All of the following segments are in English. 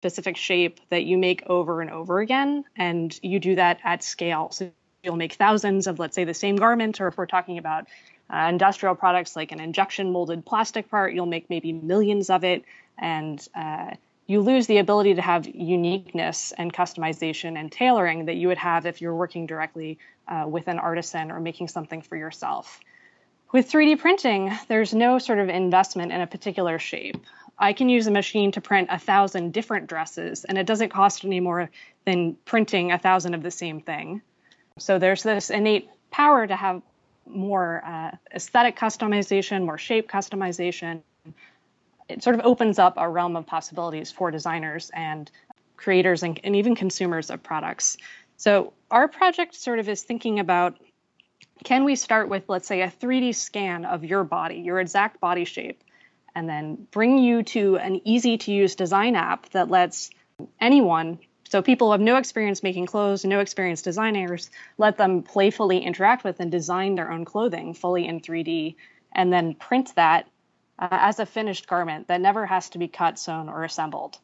specific shape that you make over and over again. And you do that at scale. So you'll make thousands of, let's say, the same garment, or if we're talking about uh, industrial products like an injection molded plastic part, you'll make maybe millions of it. And uh, you lose the ability to have uniqueness and customization and tailoring that you would have if you're working directly uh, with an artisan or making something for yourself. With 3D printing, there's no sort of investment in a particular shape. I can use a machine to print a thousand different dresses, and it doesn't cost any more than printing a thousand of the same thing. So there's this innate power to have more uh, aesthetic customization, more shape customization, it sort of opens up a realm of possibilities for designers and creators and, and even consumers of products. So our project sort of is thinking about can we start with, let's say, a 3D scan of your body, your exact body shape, and then bring you to an easy to use design app that lets anyone, so people who have no experience making clothes, no experience designers, let them playfully interact with and design their own clothing fully in 3D, and then print that uh, as a finished garment that never has to be cut, sewn, or assembled.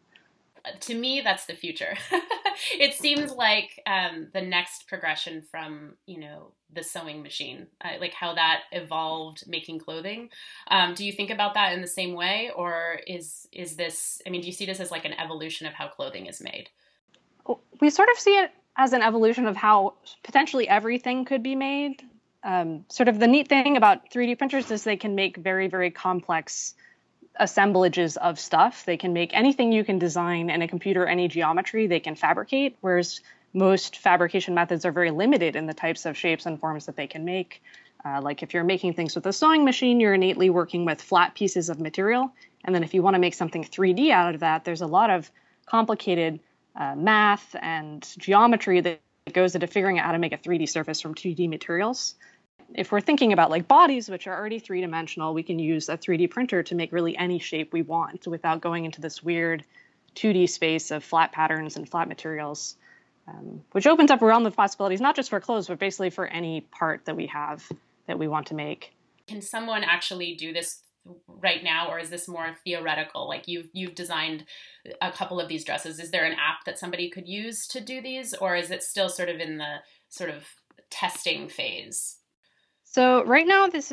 To me, that's the future. it seems like um, the next progression from you know the sewing machine, uh, like how that evolved making clothing. Um, do you think about that in the same way, or is is this? I mean, do you see this as like an evolution of how clothing is made? We sort of see it as an evolution of how potentially everything could be made um, sort of the neat thing about 3D printers is they can make very, very complex assemblages of stuff. They can make anything you can design in a computer, any geometry, they can fabricate, whereas most fabrication methods are very limited in the types of shapes and forms that they can make. Uh, like if you're making things with a sewing machine, you're innately working with flat pieces of material. And then if you want to make something 3D out of that, there's a lot of complicated uh, math and geometry that goes into figuring out how to make a 3D surface from 2D materials if we're thinking about like bodies, which are already three dimensional, we can use a 3D printer to make really any shape we want without going into this weird 2D space of flat patterns and flat materials, um, which opens up a realm of possibilities, not just for clothes, but basically for any part that we have that we want to make. Can someone actually do this right now or is this more theoretical? Like you've you've designed a couple of these dresses. Is there an app that somebody could use to do these or is it still sort of in the sort of testing phase so right now, this is